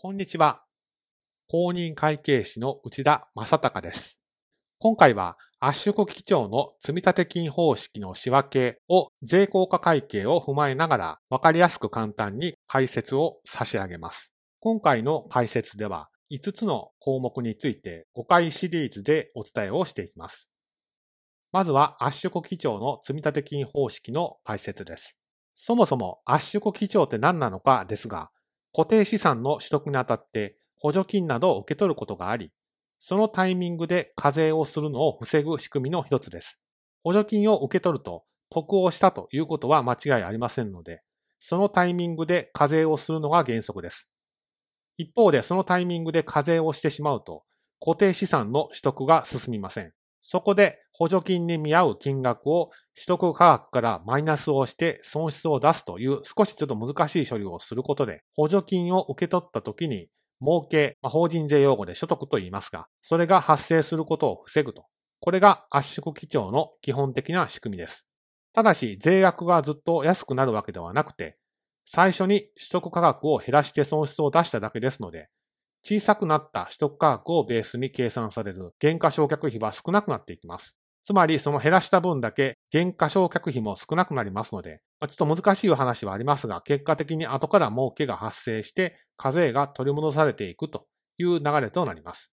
こんにちは。公認会計士の内田正隆です。今回は圧縮基調の積立金方式の仕分けを税効果会計を踏まえながら分かりやすく簡単に解説を差し上げます。今回の解説では5つの項目について5回シリーズでお伝えをしていきます。まずは圧縮基調の積立金方式の解説です。そもそも圧縮基調って何なのかですが、固定資産の取得にあたって補助金などを受け取ることがあり、そのタイミングで課税をするのを防ぐ仕組みの一つです。補助金を受け取ると得をしたということは間違いありませんので、そのタイミングで課税をするのが原則です。一方でそのタイミングで課税をしてしまうと、固定資産の取得が進みません。そこで補助金に見合う金額を取得価格からマイナスをして損失を出すという少しちょっと難しい処理をすることで、補助金を受け取った時に儲け、まあ、法人税用語で所得と言いますが、それが発生することを防ぐと。これが圧縮基調の基本的な仕組みです。ただし、税額がずっと安くなるわけではなくて、最初に取得価格を減らして損失を出しただけですので、小さくなった取得価格をベースに計算される原価償却費は少なくなっていきます。つまり、その減らした分だけ原価償却費も少なくなりますので、まちょっと難しい話はありますが、結果的に後から儲けが発生して、課税が取り戻されていくという流れとなります。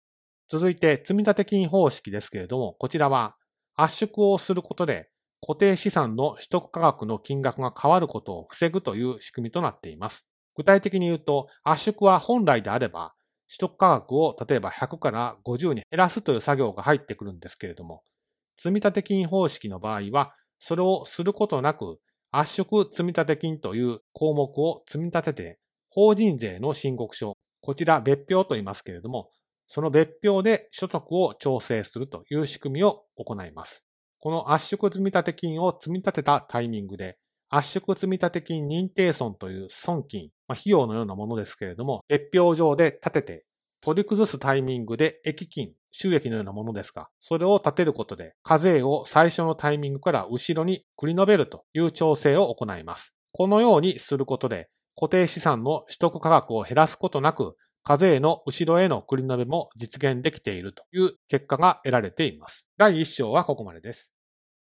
続いて、積立金方式ですけれども、こちらは圧縮をすることで固定資産の取得価格の金額が変わることを防ぐという仕組みとなっています。具体的に言うと、圧縮は本来であれば、取得価格を例えば100から50に減らすという作業が入ってくるんですけれども、積立金方式の場合は、それをすることなく、圧縮積立金という項目を積み立てて、法人税の申告書、こちら別表と言いますけれども、その別表で所得を調整するという仕組みを行います。この圧縮積立金を積み立てたタイミングで、圧縮積立金認定損という損金、まあ、費用のようなものですけれども、別表上で立てて、取り崩すタイミングで益金、収益のようなものですが、それを立てることで、課税を最初のタイミングから後ろに繰り延べるという調整を行います。このようにすることで、固定資産の取得価格を減らすことなく、課税の後ろへの繰り延べも実現できているという結果が得られています。第1章はここまでです。